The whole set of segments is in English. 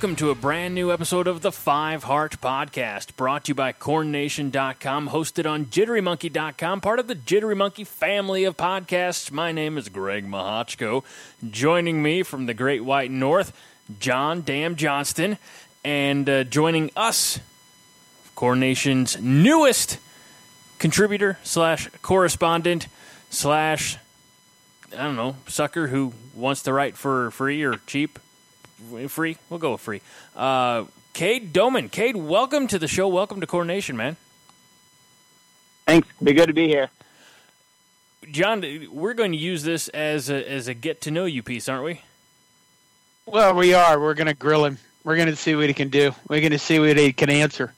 Welcome to a brand new episode of the Five Heart Podcast, brought to you by CornNation.com, hosted on JitteryMonkey.com, part of the Jittery Monkey family of podcasts. My name is Greg Mahochko. Joining me from the Great White North, John Dam Johnston, and uh, joining us, CornNation's newest contributor slash correspondent slash I don't know sucker who wants to write for free or cheap free. We'll go with free. Uh, Cade Doman. Cade, welcome to the show. Welcome to Corn Nation, man. Thanks. Be good to be here. John, we're going to use this as a, as a get to know you piece, aren't we? Well, we are. We're going to grill him. We're going to see what he can do. We're going to see what he can answer.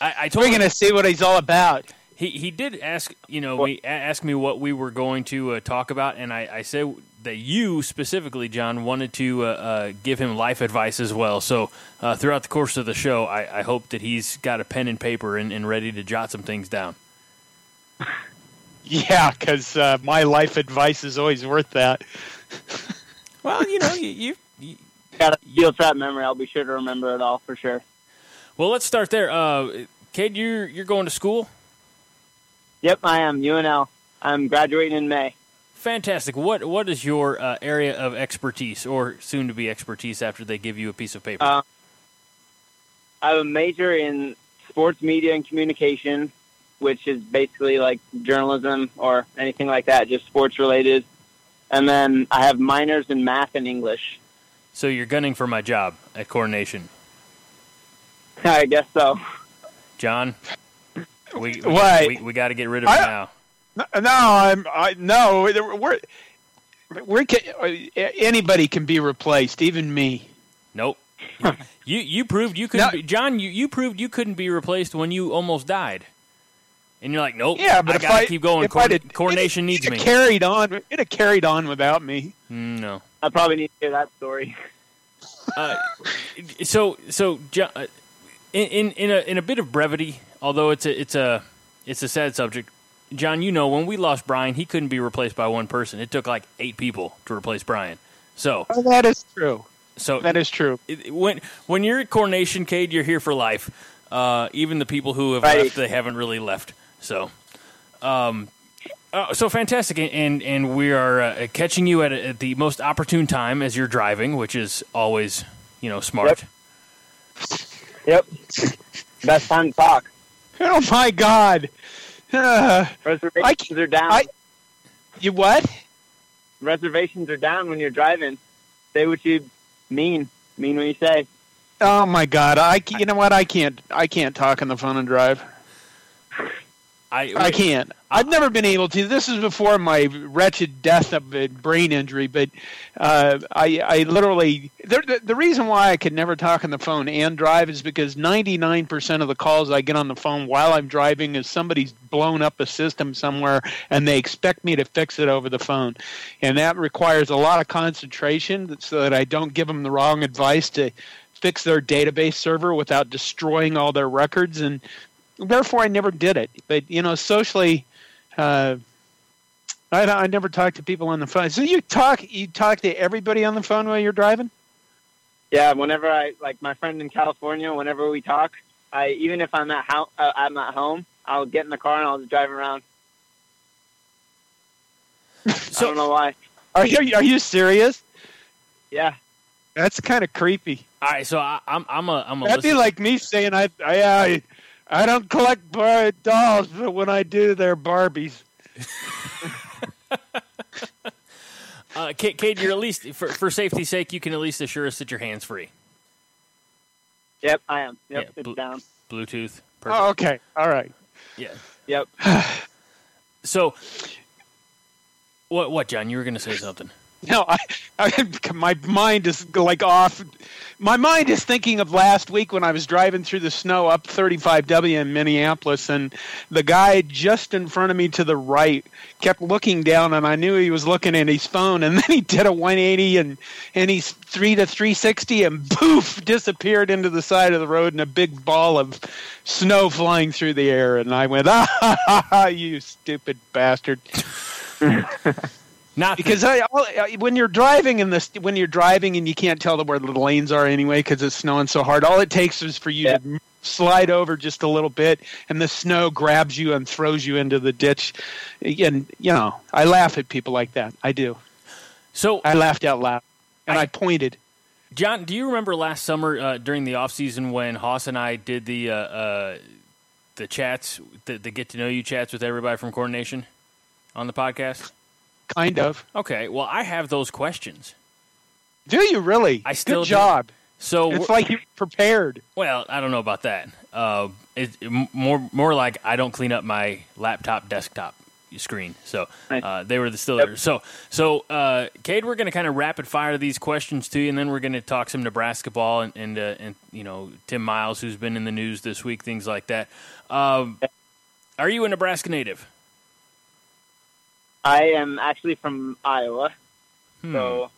I, I told We're him going to see what he's all about. he he did ask you know we ask me what we were going to uh, talk about, and I, I said that you specifically, John, wanted to uh, uh, give him life advice as well. So uh, throughout the course of the show, I, I hope that he's got a pen and paper and, and ready to jot some things down. Yeah, because uh, my life advice is always worth that. Well, you know, you, you, you Got a steel trap memory. I'll be sure to remember it all for sure. well, let's start there. Uh, Cade, you're you're going to school. Yep, I am UNL. I'm graduating in May. Fantastic. What what is your uh, area of expertise, or soon to be expertise, after they give you a piece of paper? Uh, I have a major in sports media and communication, which is basically like journalism or anything like that, just sports related. And then I have minors in math and English. so you're gunning for my job at Corn Nation, I guess so. John. We we, What? we, we got to get rid of I- it now. No, no, I'm. I no. We're. We're. Anybody can be replaced, even me. Nope. you you proved you couldn't No. be John. You, you proved you couldn't be replaced when you almost died, and you're like, nope. Yeah, but I if gotta I keep going. if Cor- I'd Corn Nation it, needs it'd me. Carried on. It'd have carried on without me. Mm, no. I probably need to hear that story. Uh, so so Jo- uh, in in in a in a bit of brevity, although it's a it's a it's a sad subject. John, you know when we lost Brian, he couldn't be replaced by one person. It took like eight people to replace Brian. So Oh, that is true. so That is true. it- when when you're at Corn Nation, Cade, you're here for life. Uh, even the people who have Right. left, they haven't really left. So, um, uh, so fantastic, and and, and we are uh, catching you at, a, at the most opportune time as you're driving, which is always you know smart. Yep. Best time to talk. Oh my God. Uh, Reservations are down. I- you what? Reservations are down when you're driving. Say what you mean. Mean what you say. Oh my God! I you know what? I can't. I can't talk on the phone and drive. I I can't. I've never been able to. This is before my wretched death of a brain injury, but uh, I, I literally the, the, the reason why I could never talk on the phone and drive is because 99% of the calls I get on the phone while I'm driving is somebody's blown up a system somewhere and they expect me to fix it over the phone, and that requires a lot of concentration so that I don't give them the wrong advice to fix their database server without destroying all their records and therefore I never did it. But you know, socially, uh, I, I never talk to people on the phone. So you talk you talk to everybody on the phone while you're driving? Yeah, whenever I like my friend in California, whenever we talk, I even if I'm at how uh, I'm at home, I'll get in the car and I'll just drive around. I So don't know why. Are you are you serious? Yeah, That's kind of creepy. all right, so I, I'm I'm a I'm a That'd be like me saying I I I, I don't collect bar- dolls, but when I do, they're Barbies. uh, Cade, Cade, you're at least for for safety's sake, you can at least assure us that your hands free. yep, I am. Yep, Yeah, it's down. Bluetooth. Perfect. Oh, okay, all right. Yeah. Yep. So, what what John? You were going to say something. No, I, I, my mind is like off. My mind is thinking of last week when I was driving through the snow up 35W in Minneapolis, and the guy just in front of me to the right kept looking down, and I knew he was looking at his phone, and then he did a 180 and and he's three to 360, and poof, disappeared into the side of the road in a big ball of snow flying through the air, and I went, ah, you stupid bastard. Not because I, I, when you're driving in this when you're driving and you can't tell where the lanes are anyway because it's snowing so hard all it takes is for you Yeah. to slide over just a little bit and the snow grabs you and throws you into the ditch. And you know i laugh at people like that. I do. So i laughed out loud and I- i, pointed. John, do you remember last summer uh, during the off season when Haas and I did the uh, uh, the chats, the, the get to know you chats with everybody from Corn Nation on the podcast? Kind of Okay, well, I have those questions. do you really I still good do. job So it's like you prepared Well, I don't know about that. Uh, it, it- more more like I don't clean up my laptop desktop screen. So uh, they were the still there. So so uh, Cade, we're going to kind of rapid fire these questions to you, and then we're going to talk some Nebraska ball and and, uh, and you know Tim Miles, who's been in the news this week, things like that. Um, are you a Nebraska native? I am actually from Iowa, so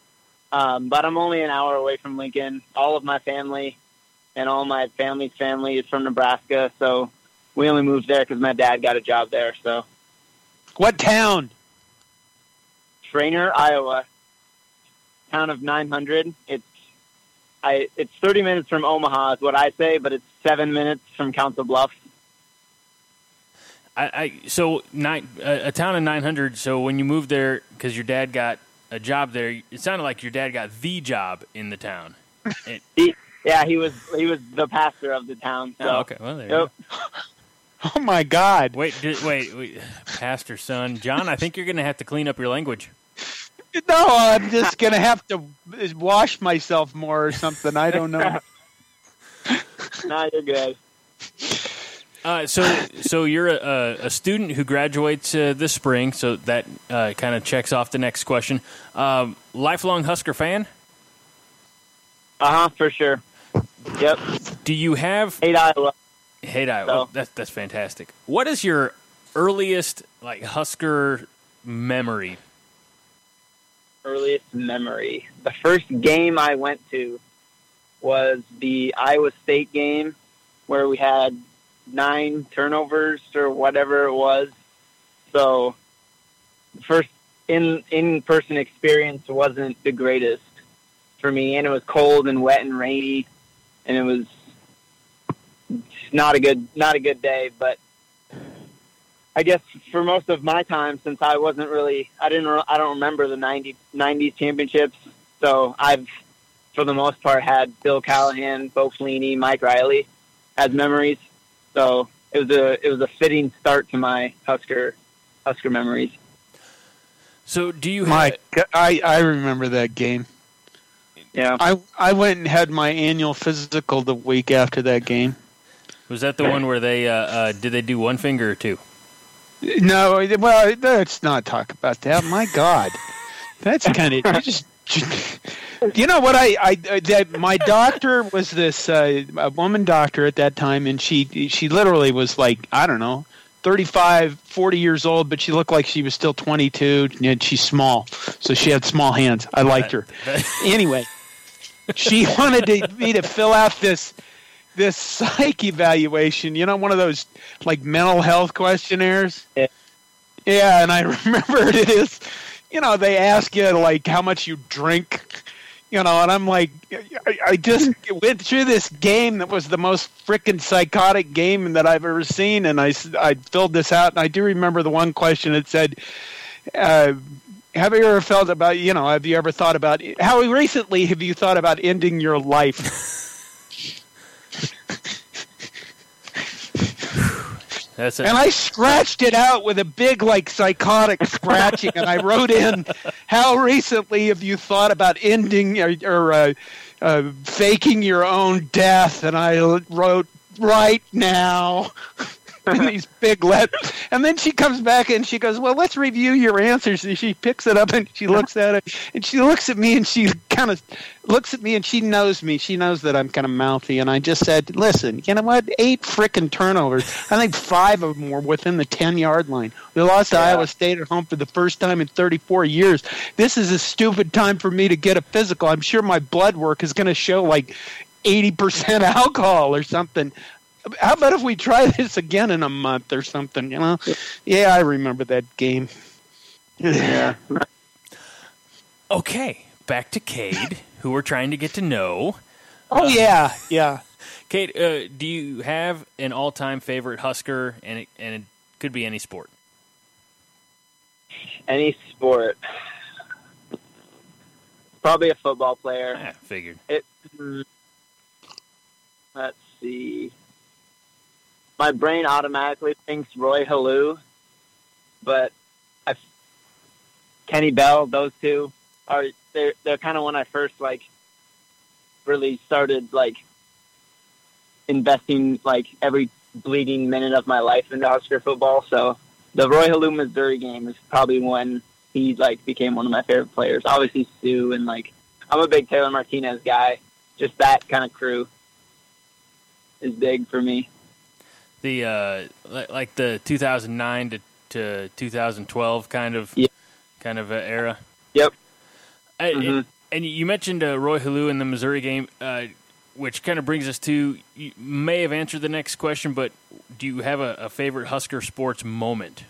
um, but I'm only an hour away from Lincoln. All of my family and all my family's family is from Nebraska, so we only moved there because my dad got a job there. So what town Treynor, Iowa, town of 900. It's I it's 30 minutes from Omaha is what I say, but it's seven minutes from Council Bluffs. I, I so nine a, a town of nine hundred. So when you moved there, because your dad got a job there, it sounded like your dad got the job in the town. It, He, yeah, he was he was the pastor of the town. So oh, okay, well there. You Yep. go. oh my god Wait, did, wait, wait, pastor son, John. I think you're going to have to clean up your language. no i'm just gonna have to wash myself more or something i don't know no, you're good. Uh, so, so you're a, a student who graduates uh, this spring. So that uh, kind of checks off the next question. Um, lifelong Husker fan. Uh huh, for sure. Yep, Do you have hate Iowa. Hey, Iowa. So- oh, that's that's fantastic. What is your earliest like Husker memory? earliest memory. The first game I went to was the Iowa State game where we had nine turnovers or whatever it was. So first in in person experience wasn't the greatest for me and it was cold and wet and rainy and it was not a good not a good day, but I guess for most of my time, since I wasn't really, I didn't, re- I don't remember the 90, 90s championships. So I've, for the most part, had Bill Callahan, Bo Pelini, Mike Riley as memories. So it was a, it was a fitting start to my Husker, Husker memories. So, do you Mike? have? I i remember that game Yeah. I I went and had my annual physical the week after that game. Was that the one where they uh, uh, did they do one finger or two? No, well, let's not talk about that. My God, that's kind of you just. You know what? I, I that my doctor was this uh, a woman doctor at that time, and she she literally was like I don't know, 35, 40 years old, but she looked like she was still twenty two, and she's small, so she had small hands. I liked her. anyway, she wanted to, me to fill out this this psych evaluation. You know, one of those like mental health questionnaires. Yeah. Yeah, and I remembered it is. You know, they ask you like how much you drink. You know, and I'm like, I, I just went through this game that was the most freaking psychotic game that I've ever seen, and I, I filled this out, and I do remember the one question that said, uh, "Have you ever felt about you know? Have you ever thought about how recently have you thought about ending your life?" That's. And I scratched it out with a big, like, psychotic scratching, and I wrote in, "How recently have you thought about ending or, or uh, uh, faking your own death?" And I wrote, "Right now." In these big letters. And then she comes back and she goes, "Well, let's review your answers." And she picks it up and she looks at it and she looks at me and she kind of looks at me and she knows me. She knows that I'm kind of mouthy. And I just said, "Listen, you know what? Eight frickin' turnovers. I think five of them were within the ten yard line. We lost to Iowa State at home for the first time in 34 years. This is a stupid time for me to get a physical. I'm sure my blood work is going to show like 80% alcohol or something how about if we try this again in a month or something? You know? Yeah, I remember that game. Yeah. Okay, back to Cade, who we're trying to get to know. Oh yeah, yeah. Cade, uh, do you have an all-time favorite Husker, and it, and it could be any sport? Any sport. Probably a football player. I figured. It. mm, Let's see. My brain automatically thinks Roy Helu, but I, Kenny Bell. Those two are they're they're kind of when I first like really started like investing like every bleeding minute of my life into Husker football. So the Roy Helu Missouri game is probably when he like became one of my favorite players. Obviously Suh and like I'm a big Taylor Martinez guy. Just that kind of crew is big for me. The uh, li- like the 2009 to, to 2012 kind of Yeah. kind of uh, era. Yep. I- Mhm. and you mentioned uh, Roy Helu in the Missouri game, uh, which kind of brings us to you may have answered the next question, but do you have a, a favorite Husker sports moment?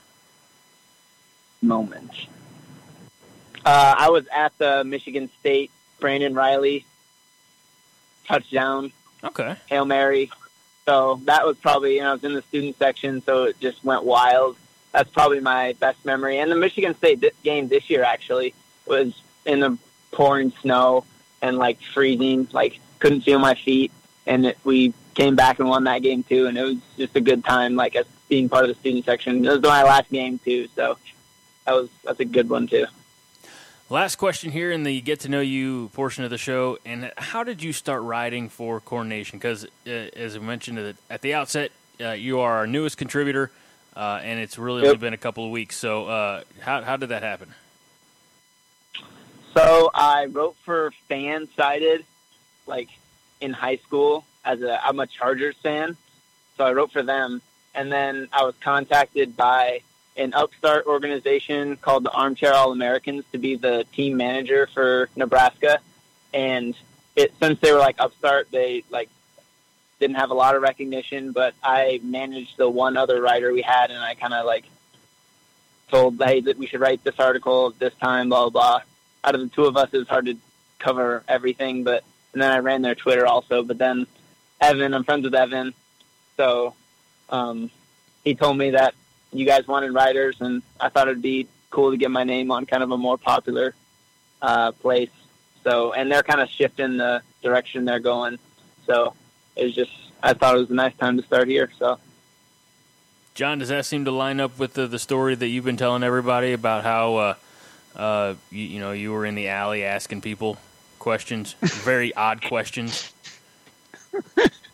moment. Uh, I was at the Michigan State Brandon Reilly touchdown Okay. Hail Mary. So that was probably, you know, I was in the student section, so it just went wild. That's probably my best memory. And the Michigan State game this year actually was in the pouring snow and like freezing, like couldn't feel my feet. And it, we came back and won that game too. And it was just a good time, like as being part of the student section. It was my last game too, so that was that's a good one too. Last question here in the get to know you portion of the show, and how did you start writing for Corn Nation? Because uh, as I mentioned at the, outset, uh, you are our newest contributor, uh, and it's really Yep. only been a couple of weeks. So uh, how how did that happen? So I wrote for Fansided, like in high school. As a, I'm a Chargers fan, so I wrote for them, and then I was contacted by an upstart organization called the Armchair All Americans to be the team manager for Nebraska, and it since they were like upstart, they like didn't have a lot of recognition, but I managed the one other writer we had, and I kind of like told hey that we should write this article this time, blah blah blah out of the two of us, it was hard to cover everything. But and then I ran their Twitter also. But then Evan, I'm friends with Evan, so um, he told me that you guys wanted writers, and I thought it'd be cool to get my name on kind of a more popular uh, place. So and they're kind of shifting the direction they're going. So it's just I thought it was a nice time to start here. So John, does that seem to line up with the, the story that you've been telling everybody about how uh, uh, you, you know you were in the alley asking people questions, very odd questions?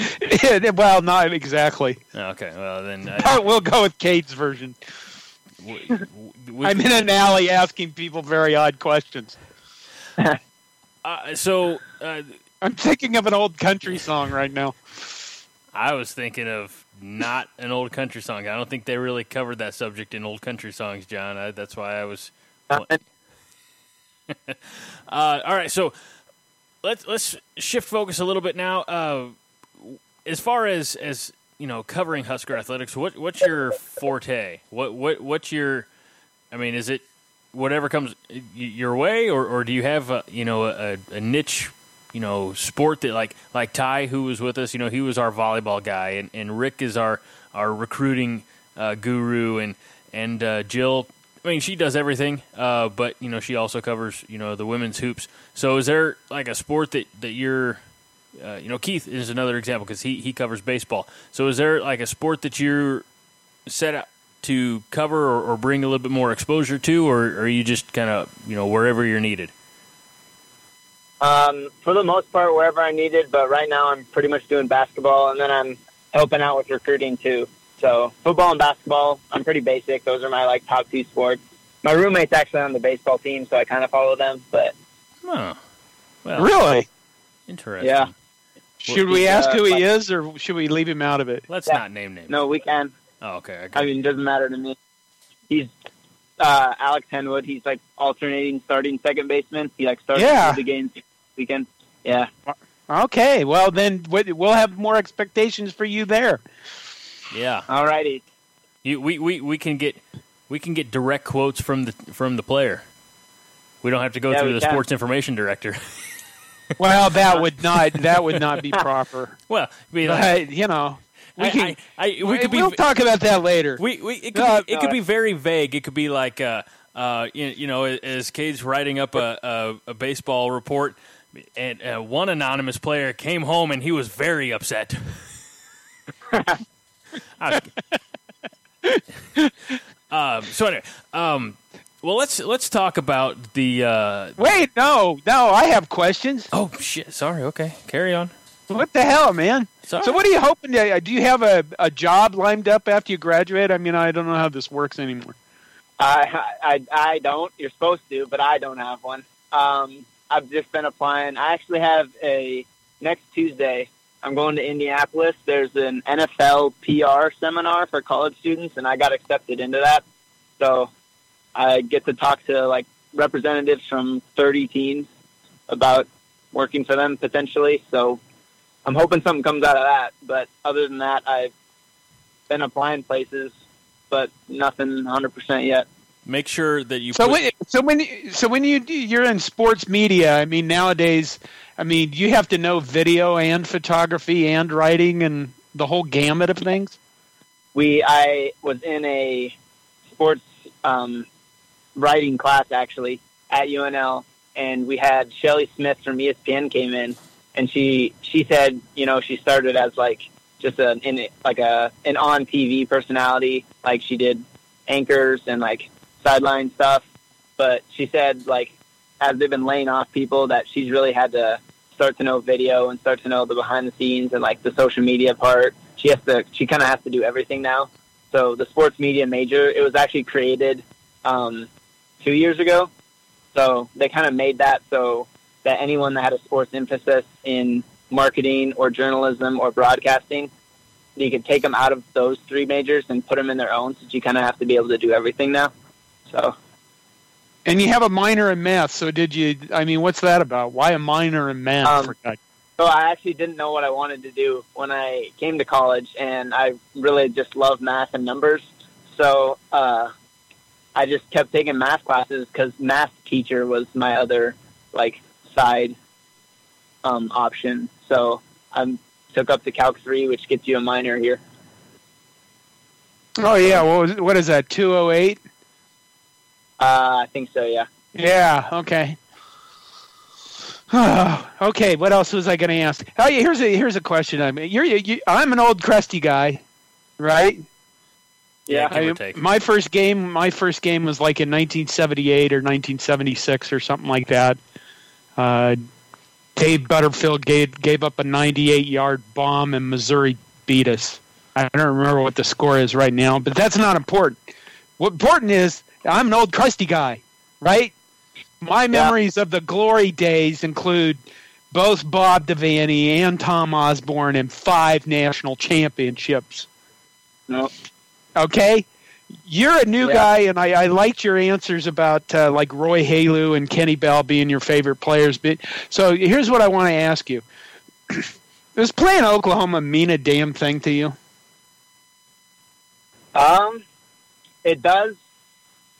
well, not exactly. Okay, well then uh, But we'll go with Cade's version. w- w- I'm in an alley asking people very odd questions. uh, so uh, I'm thinking of an old country song right now. I was thinking of not an old country song. I don't think they really covered that subject in old country songs, John. I, that's why I was. uh, Uh, all right, so let's let's shift focus a little bit now. As far as as you know, covering Husker athletics, what what's your forte? What what what's your? I mean, is it whatever comes your way, or, or do you have a, you know a, a niche? You know, sport that like like Ty, who was with us. You know, he was our volleyball guy, and, and Rick is our our recruiting uh, guru, and and uh, Jill. I mean, she does everything, uh, but you know, she also covers you know the women's hoops. So, is there like a sport that that you're, uh, you know, Keith is another example because he he covers baseball. So, is there like a sport that you're set out to cover or, or bring a little bit more exposure to, or, or are you just kind of you know wherever you're needed? Um, for the most part, wherever I needed, but right now I'm pretty much doing basketball, and then I'm helping out with recruiting too. So football and basketball, I'm pretty basic. Those are my like top two sports. My roommate's actually on the baseball team, so I kind of follow them. But Oh, well, Really? interesting. yeah, Should we he's, ask uh, who he like- is, or should we leave him out of it? Let's Yeah. not name names. no, we can. Oh, okay. I I mean, it doesn't matter to me. He's uh, Alex Henwood. He's like alternating starting second baseman. He like started Yeah. the games weekend. Yeah, Okay, well then we- we'll have more expectations for you there. yeah. alrighty. You, we, we, we can get we can get direct quotes from the from the player. We don't have to go Yeah, through the can. sports information director. Well, that would not that would not be proper. well, be like, But you know, we I, can. I, I, we could be we'll talk about that later. We, we it could No, be, it no. could be very vague. It could be like uh, uh, you, you know, as Cade's writing up a, a, a baseball report, and uh, one anonymous player came home and he was very upset. Um, so anyway, um, well let's let's talk about the. Uh, Wait, no, no, I have questions. oh shit! Sorry. Okay, carry on. What the hell, man? Sorry. So, what are you hoping to? Do you have a, a job lined up after you graduate? I mean, I don't know how this works anymore. I, I I don't. You're supposed to, but I don't have one. Um, I've just been applying. I actually have a next Tuesday. I'm going to Indianapolis. There's an NFL PR seminar for college students, and I got accepted into that. So I get to talk to like representatives from 30 teams about working for them potentially. So I'm hoping something comes out of that. But other than that, I've been applying places, but nothing 100% yet. Make sure that you. So put- when, so when so when you you're in sports media, I mean nowadays, I mean you have to know video and photography and writing and the whole gamut of things. we I was in a sports um, writing class actually at UNL, and we had Shelley Smith from ESPN came in, and she she said you know she started as like just a in like a an on TV personality, like she did anchors and like sideline stuff, but she said like as they've been laying off people that she's really had to start to know video and start to know the behind the scenes and like the social media part. She has to she kind of has to do everything now. So the sports media major, it was actually created um, two years ago. So they kind of made that so that anyone that had a sports emphasis in marketing or journalism or broadcasting, you could take them out of those three majors and put them in their own. Since you kind of have to be able to do everything now. So And you have a minor in math. So did you? I mean, what's that about? Why a minor in math? Um. So I actually didn't know what I wanted to do when I came to college, and I really just love math and numbers. So uh, I just kept taking math classes because math teacher was my other like side um, option. So I took up the Calc three, which gets you a minor here. Oh yeah. What was, what is that? Two oh eight. Uh, I think so. Yeah. Yeah. Okay. okay. What else was I going to ask? Oh, yeah, here's a here's a question. I mean, you're you, I'm an old crusty guy, right? Yeah, Yeah. I- my first game, my first game was like in 1978 or 1976 or something like that. Uh, Dave Butterfield gave gave up a 98 yard bomb, and Missouri beat us. I don't remember what the score is right now, but that's not important. What important is I'm an old crusty guy, right? My memories of the glory days include both Bob Devaney and Tom Osborne and five national championships. No. Okay, you're a new Yeah. guy, and I, I liked your answers about uh, like Roy Helu and Kenny Bell being your favorite players. But so here's what I want to ask you: Does playing Oklahoma mean a damn thing to you? Um, it does.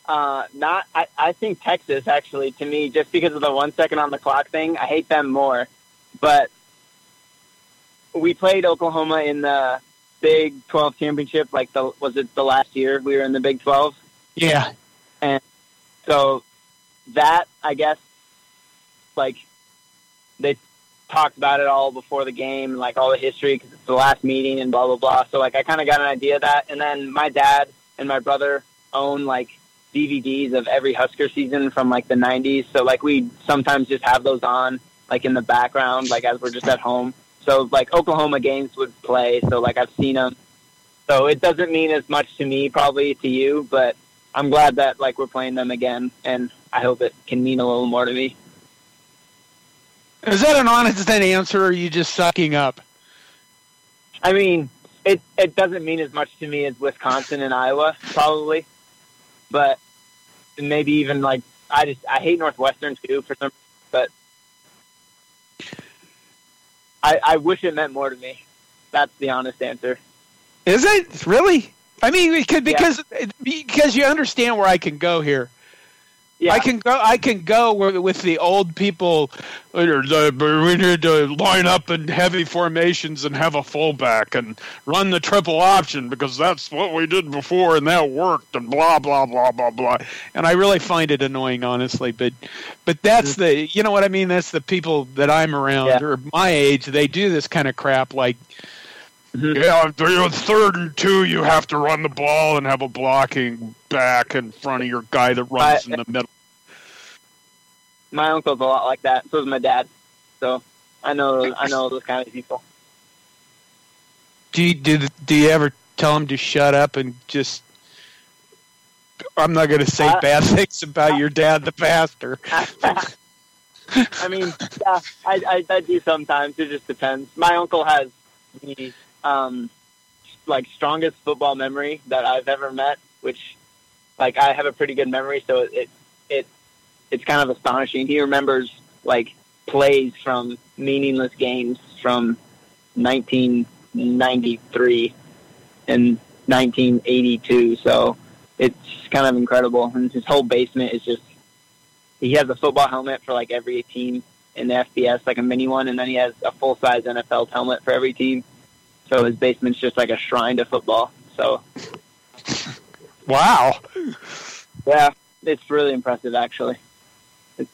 Uh, not. I, I think Texas actually to me just because of the one second on the clock thing. I hate them more, but we played Oklahoma in the Big Twelve championship. Like the was it the last year we were in the Big Twelve? Yeah, And So that I guess like they talked about it all before the game, like all the history because it's the last meeting and blah blah blah. So like I kind of got an idea of that. And then my dad and my brother own like DVDs of every Husker season from like the '90s. So like we sometimes just have those on like in the background, like as we're just at home. So like Oklahoma games would play. So like I've seen them. So it doesn't mean as much to me, probably to you, but I'm glad that like we're playing them again, and I hope it can mean a little more to me. Is that an honest answer, or are you just sucking up? I mean, it it doesn't mean as much to me as Wisconsin and Iowa, probably, but maybe even like I just I hate Northwestern too for some, but I I wish it meant more to me. That's the honest answer. Is it really? I mean, because because, because you understand where I can go here. Yeah. I can go. I can go with, the old people. We need to line up in heavy formations and have a fullback and run the triple option because that's what we did before and that worked and blah blah blah blah blah. And I really find it annoying, honestly. But but that's the you know what I mean. That's the people that I'm around Yeah. or my age. They do this kind of crap like. Mhm. Yeah, if you're third and two, you have to run the ball and have a blocking back in front of your guy that runs I- in the middle. My uncle's a lot like that. So is my dad. So I know I know those kind of people. Do you, do do you ever tell him to shut up and just? I'm not going to say Uh, bad things about your dad, the pastor. I mean, yeah, I, I, I do sometimes. It just depends. My uncle has the um, like strongest football memory that I've ever met, which like I have a pretty good memory, so it it it's kind of astonishing. He remembers like plays from meaningless games from 1993 and 1982. So it's kind of incredible, and his whole basement is just he has a football helmet for like every team in the FBS, like a mini one, and then he has a full size NFL helmet for every team. So his basement's just like a shrine to football. So Wow. yeah, it's really impressive actually. It's,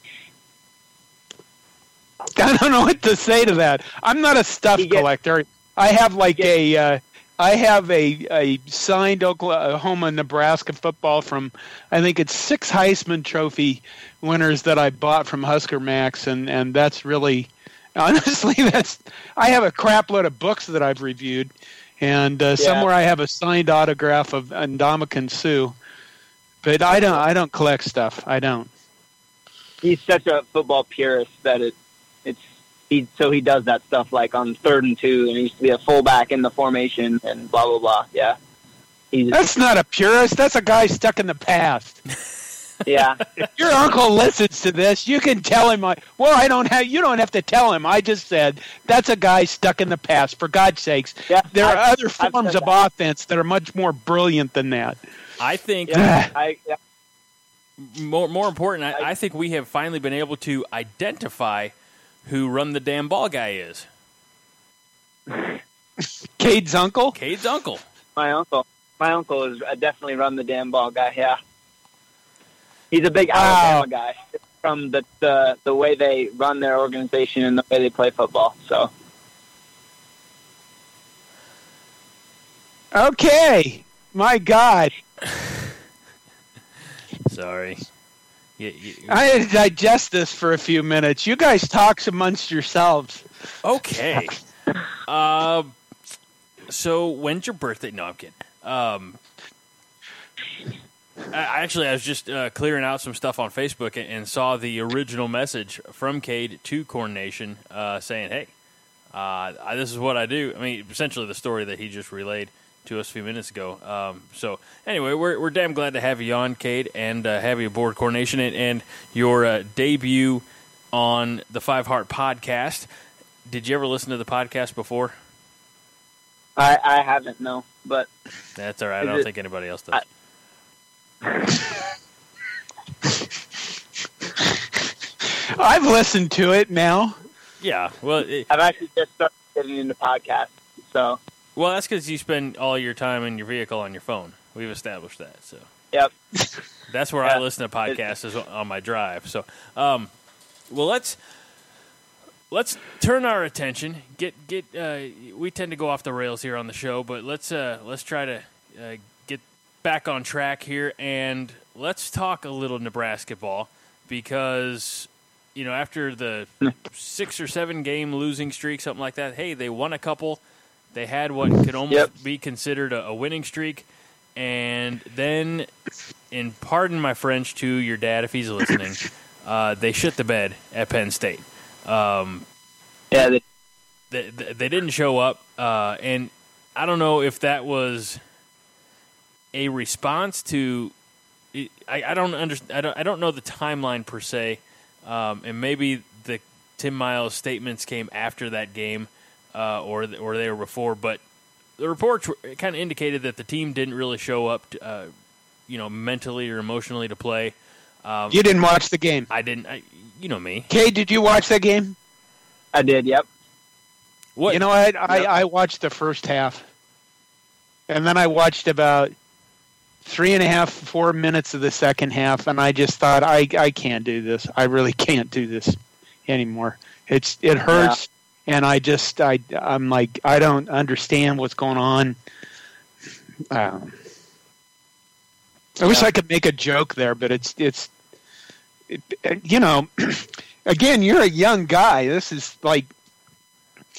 I don't know what to say to that. I'm not a stuff You get- collector. I have like You a, uh, I have a, a signed Oklahoma, Nebraska football from, I think it's six Heisman Trophy winners that I bought from Husker Max, and and that's really, honestly, that's. I have a crap load of books that I've reviewed, and uh, somewhere I have a signed autograph of Ndamukong Suh, but I don't I don't collect stuff. I don't. he's such a football purist that it it's he so he does that stuff like on third and two, and he used to be a fullback in the formation and blah blah blah. Yeah, he's That's not a purist. That's a guy stuck in the past. yeah. If your uncle listens to this, you can tell him. I, well, I don't have. You don't have to tell him. I just said that's a guy stuck in the past. For God's sakes, Yeah, there are I've- other forms of that. offense that are much more brilliant than that. I think Yeah, I, yeah, more more important, I, I- I think we have finally been able to identify who run the damn ball guy is. Cade's uncle. Cade's uncle. my uncle. My uncle is uh, definitely run the damn ball guy. Yeah, he's a big Wow. Alabama guy from the, the the way they run their organization and the way they play football. So Okay, my God, Sorry. You- you- I had to digest this for a few minutes. You guys talk amongst yourselves. okay. Um. so when's your birthday? No, I'm kidding. Um. I, actually, I was just uh, clearing out some stuff on Facebook and, and saw the original message from Cade to Corn Nation uh, saying, "Hey, uh, I, this is what I do." I mean, essentially the story that he just relayed to us a few minutes ago. Um, so anyway, we're we're damn glad to have you on, Cade, and uh, have you aboard Corn Nation and, and your uh, debut on the Five Heart Podcast. Did you ever listen to the podcast before? I I haven't no, but That's all right. I don't it- think anybody else does. I- I've listened to it now. yeah. Well, it, I've actually just started getting into podcasts. So well, that's because you spend all your time in your vehicle on your phone. We've established that. So yep, that's where I listen to podcasts is on my drive. So, um, well, let's let's turn our attention. Get get. Uh, we tend to go off the rails here on the show, but let's uh, let's try to uh, get back on track here and let's talk a little Nebraska ball because you know after the six or seven game losing streak, something like that. Hey, they won a couple. They had what could almost Yep. be considered a, a winning streak, and then, and pardon my French to your dad if he's listening, uh, they shit the bed at Penn State. Um, Yeah, they, they, they didn't show up, uh, and I don't know if that was a response to. I, I don't understand. I don't, I don't know the timeline per se, um, and maybe the Tim Miles statements came after that game, uh, or or they were before. But the reports kind of indicated that the team didn't really show up, to, uh, you know, mentally or emotionally to play. Um, You didn't watch the game. I didn't. I, you know me. Kay, did you watch that game? I did. Yep. What You know, I, I, Yep. I watched the first half, and then I watched about three and a half, four minutes of the second half, and I just thought, I, I can't do this. I really can't do this anymore. It's it hurts, and I just I I'm like I don't understand what's going on. Um, I wish I could make a joke there, but it's it's it, you know, again, you're a young guy. This is like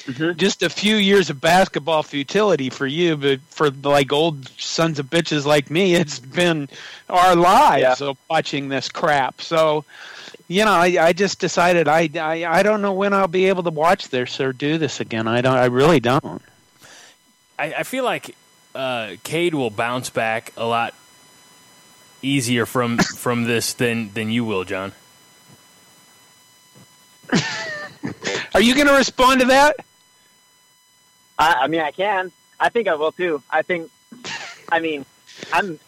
Mhm. just a few years of basketball futility for you, but for like old sons of bitches like me, it's been our lives of watching this crap. So, you know, I, I just decided I, I I don't know when I'll be able to watch this or do this again. I don't. I really don't. I, I feel like uh, Cade will bounce back a lot easier from from this than than you will, John. Are you going to respond to that? I, I mean, I can. I think I will too. I think. I mean, I'm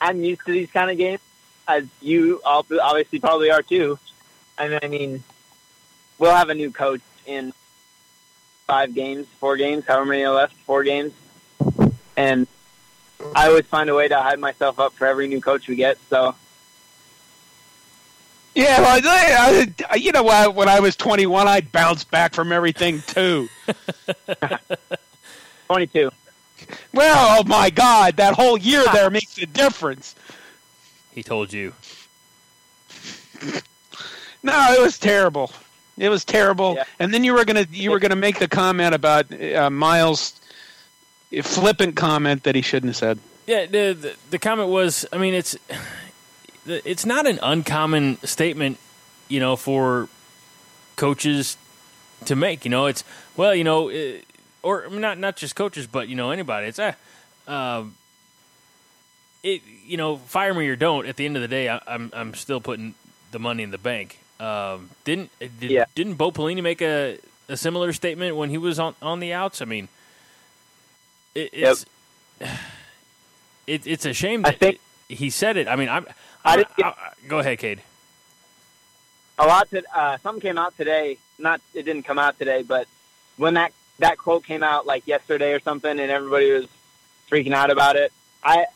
I'm used to these kind of games, as you all obviously probably are too. And I mean, we'll have a new coach in five games, four games, however many are left, four games, and I always find a way to hype myself up for every new coach we get. So Yeah, well, I, I, you know what? When I was 21, I'd bounce back from everything too. 22. Well, oh my God, that whole year there makes a difference. He told you. No, it was terrible. It was terrible. Yeah. And then you were gonna you were gonna make the comment about uh, Miles' flippant comment that he shouldn't have said. Yeah, the, the the comment was. I mean, it's it's not an uncommon statement, you know, for coaches to make. You know, it's well, you know, uh, or not not just coaches, but you know anybody. It's eh, um, it you know, fire me or don't. At the end of the day, I, I'm I'm still putting the money in the bank. Um, didn't did, Yeah. didn't Bo Pelini make a, a similar statement when he was on on the outs? I mean, it, Yep. it's it, it's a shame I think- he said it. I mean, I'm. I I, didn't get- I- go ahead, Cade. a lot to uh, something came out today. Not it didn't come out today, but when that that quote came out like yesterday or something, and everybody was freaking out about it. I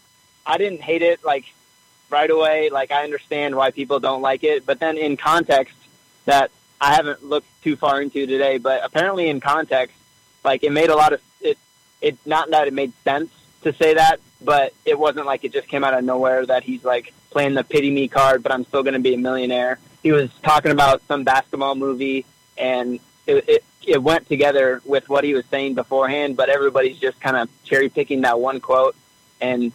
I didn't hate it like right away. Like I understand why people don't like it, but then in context that I haven't looked too far into today, but apparently in context, like it made a lot of it. It not that it made sense to say that, but it wasn't like it just came out of nowhere that he's like playing the pity me card, but I'm still going to be a millionaire. He was talking about some basketball movie, and it, it it went together with what he was saying beforehand. But everybody's just kind of cherry picking that one quote and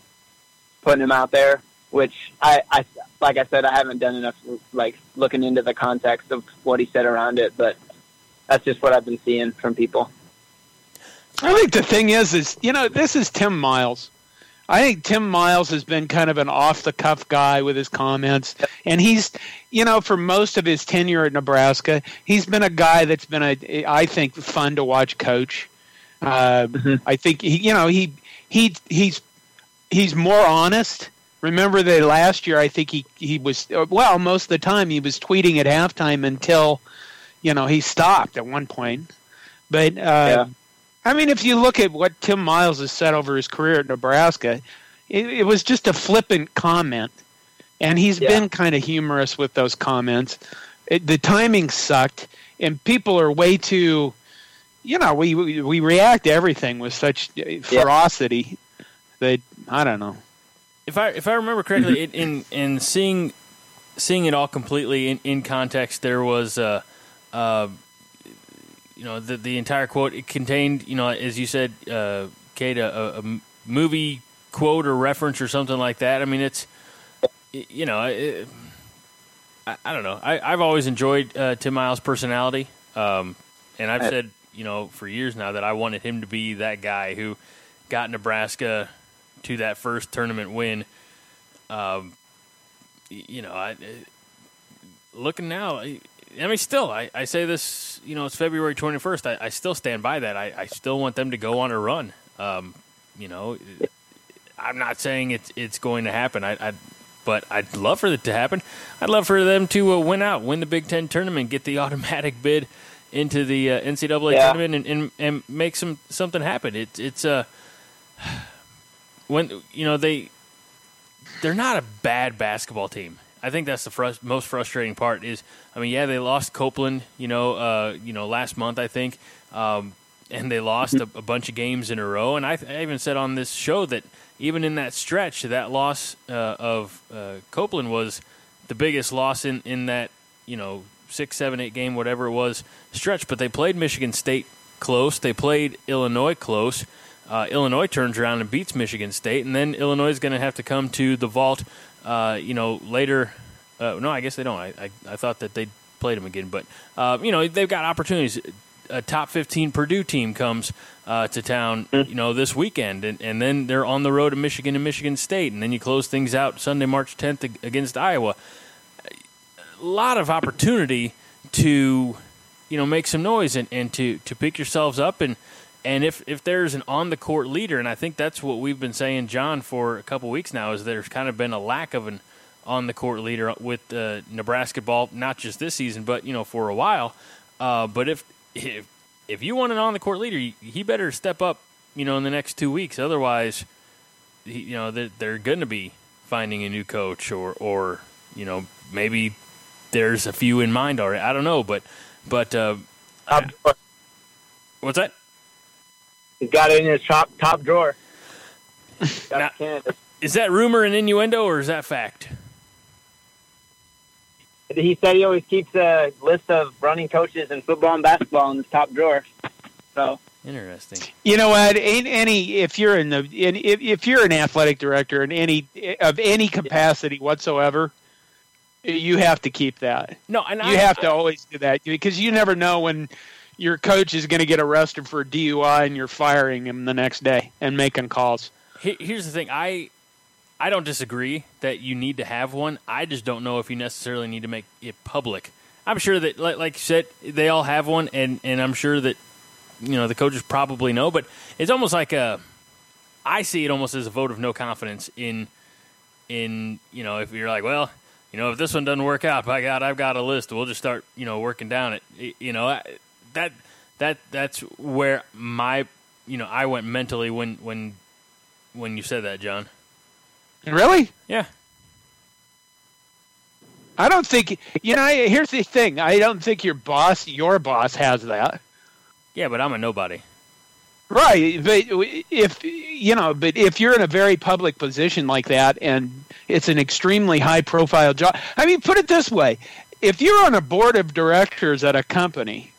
putting him out there, which I, I like I said, I haven't done enough like looking into the context of what he said around it, but that's just what I've been seeing from people. I think the thing is, is you know, this is Tim Miles. I think Tim Miles has been kind of an off the cuff guy with his comments, and he's, you know, for most of his tenure at Nebraska, he's been a guy that's been a, I think, fun to watch coach. Uh, Mhm. I think he, you know, he he he's he's more honest. Remember that last year, I think he he was well most of the time he was tweeting at halftime until, you know, he stopped at one point. But uh, Yeah. I mean, if you look at what Tim Miles has said over his career at Nebraska, it, it was just a flippant comment, and he's Yeah. been kind of humorous with those comments. It, the timing sucked, and people are way too, you know, we we, we react to everything with such uh, ferocity that I don't know. if I if I remember correctly, in in, in seeing seeing it all completely in, in context, there was uh, uh, you know the the entire quote it contained you know as you said, uh, Cade, a, a movie quote or reference or something like that. I mean, it's you know, it, I, I, don't know. I, I've always enjoyed uh, Tim Miles' personality, um, and I've said you know for years now that I wanted him to be that guy who got Nebraska to that first tournament win. Um, you know, I, looking now, I, mean, still, I, I say this, you know, it's February 21st. I, I still stand by that. I, I still want them to go on a run. Um, you know, I'm not saying it's it's going to happen. I, I but I'd love for it to happen. I'd love for them to uh, win out, win the Big Ten tournament, get the automatic bid into the uh, NCAA yeah. tournament, and, and, and make some something happen. It's it's uh when you know they they're not a bad basketball team. I think that's the frust- most frustrating part. Is I mean, yeah, they lost Copeland, you know, uh, you know, last month I think, um, and they lost a, a, bunch of games in a row. And I, I, even said on this show that even in that stretch, that loss uh, of uh, Copeland was the biggest loss in in that you know six, seven, eight game, whatever it was, stretch. But they played Michigan State close. They played Illinois close. Uh, Illinois turns around and beats Michigan State, and then Illinois is going to have to come to the vault uh, you know, later. Uh, no, I guess they don't. I, I, I thought that they played them again, but uh, you know they've got opportunities. A top 15 Purdue team comes uh, to town, you know, this weekend, and, and then they're on the road to Michigan and Michigan State, and then you close things out Sunday, March 10th against Iowa. A lot of opportunity to, you know, make some noise and, and to, to pick yourselves up and and if, if there's an on the court leader, and I think that's what we've been saying, John, for a couple weeks now, is there's kind of been a lack of an on the court leader with uh, Nebraska ball, not just this season, but you know for a while. Uh, but if if if you want an on the court leader, he better step up, you know, in the next two weeks. Otherwise, he, you know they're, they're going to be finding a new coach, or or you know maybe there's a few in mind already. I don't know, but but uh, what's that? He's got it in his top top drawer. now, is that rumor and innuendo, or is that fact? He said he always keeps a list of running coaches in football and basketball in his top drawer. So interesting. You know what? Ain't any if you're in the in, if, if you're an athletic director in any of any capacity whatsoever, you have to keep that. No, and you I, have to always do that because you never know when your coach is going to get arrested for DUI and you're firing him the next day and making calls. Here's the thing, I I don't disagree that you need to have one. I just don't know if you necessarily need to make it public. I'm sure that, like you said, they all have one, and and I'm sure that you know the coaches probably know. But it's almost like a, I see it almost as a vote of no confidence in, in you know if you're like, well, you know if this one doesn't work out, by God, I've got a list. We'll just start you know working down it. You know that that that's where my you know I went mentally when when when you said that, John. Really? Yeah. I don't think you know. Here's the thing: I don't think your boss, your boss, has that. Yeah, but I'm a nobody. Right, but if you know, but if you're in a very public position like that, and it's an extremely high-profile job, I mean, put it this way: if you're on a board of directors at a company,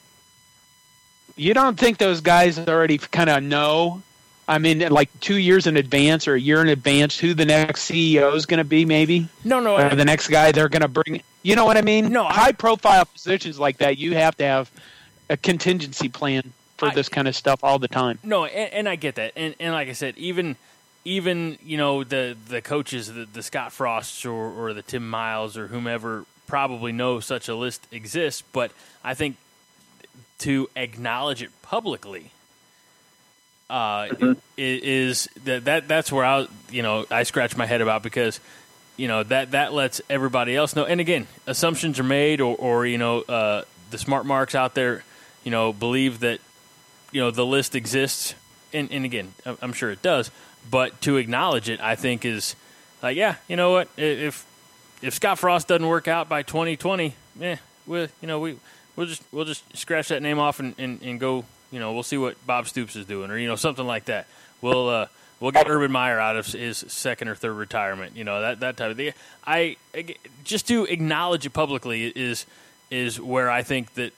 you don't think those guys already kind of know? I mean, like two years in advance or a year in advance, who the next CEO is going to be, maybe? No, no. Or the next guy they're going to bring. You know what I mean? No. High profile positions like that, you have to have a contingency plan for I, this kind of stuff all the time. No, and, and, I get that. And, and like I said, even even you know the the coaches, the, the Scott Frosts or, or the Tim Miles or whomever probably know such a list exists. But I think to acknowledge it publicly uh, mm-hmm. is that, that that's where I you know I scratch my head about because you know that that lets everybody else know. And again, assumptions are made, or, or you know uh, the smart marks out there, you know, believe that you know the list exists, and, and again, I'm sure it does. But to acknowledge it, I think is like, yeah, you know what? If if Scott Frost doesn't work out by 2020, eh, we you know we we'll just we'll just scratch that name off and, and, and go. You know, we'll see what Bob Stoops is doing, or you know, something like that. We'll uh, we'll get Urban Meyer out of his second or third retirement. You know, that that type of thing. I just to acknowledge it publicly is is where I think that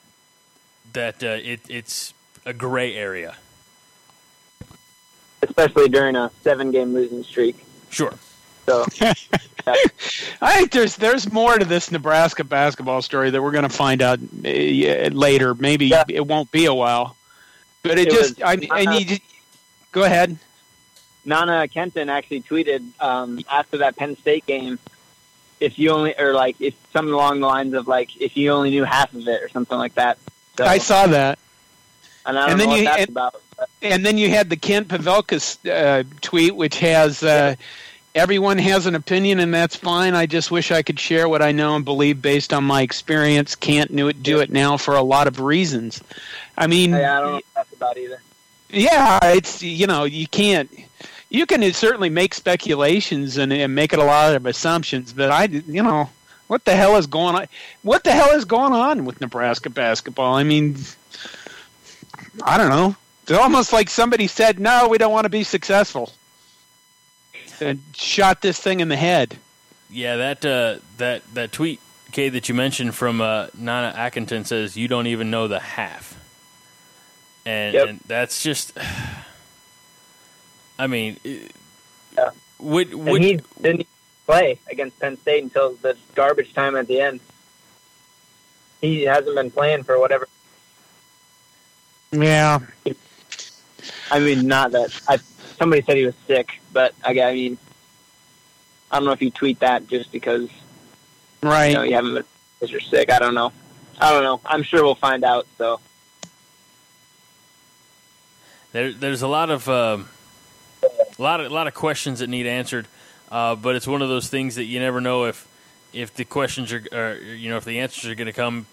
that uh, it, it's a gray area. especially during a seven-game losing streak. Sure. So I think there's there's more to this Nebraska basketball story that we're going to find out uh, later. Maybe Yeah. it won't be a while, but it, It just was- I, I need. Go ahead. Nana Akenten actually tweeted um, after that Penn State game, if you only or like if something along the lines of like if you only knew half of it or something like that. So, I saw that. and I don't and then know you- and- about. And then you had the Kent Pavelka uh, tweet, which has uh, everyone has an opinion, and that's fine. I just wish I could share what I know and believe based on my experience. Can't do it, do it now for a lot of reasons. I mean, yeah, I don't know what that's about either. yeah, it's you know you can't. You can certainly make speculations and, and make it a lot of assumptions, but I, you know, what the hell is going on? What the hell is going on with Nebraska basketball? I mean, I don't know. It's almost like somebody said, "No, we don't want to be successful," and shot this thing in the head. Yeah, that uh, that that tweet, Kay, that you mentioned from uh, Nana Akenten says you don't even know the half, and, Yep. and that's just. I mean, Yeah. would And he didn't play against Penn State until the garbage time at the end. He hasn't been playing for whatever. Yeah, I mean, not that I. Somebody said he was sick, but I, I mean, I don't know if you tweet that just because right. you know you haven't been because you're sick. I don't know. I don't know. I'm sure we'll find out. So there, there's a lot of um, a lot of a lot of questions that need answered, uh, but it's one of those things that you never know if if the questions are, are you know if the answers are going to come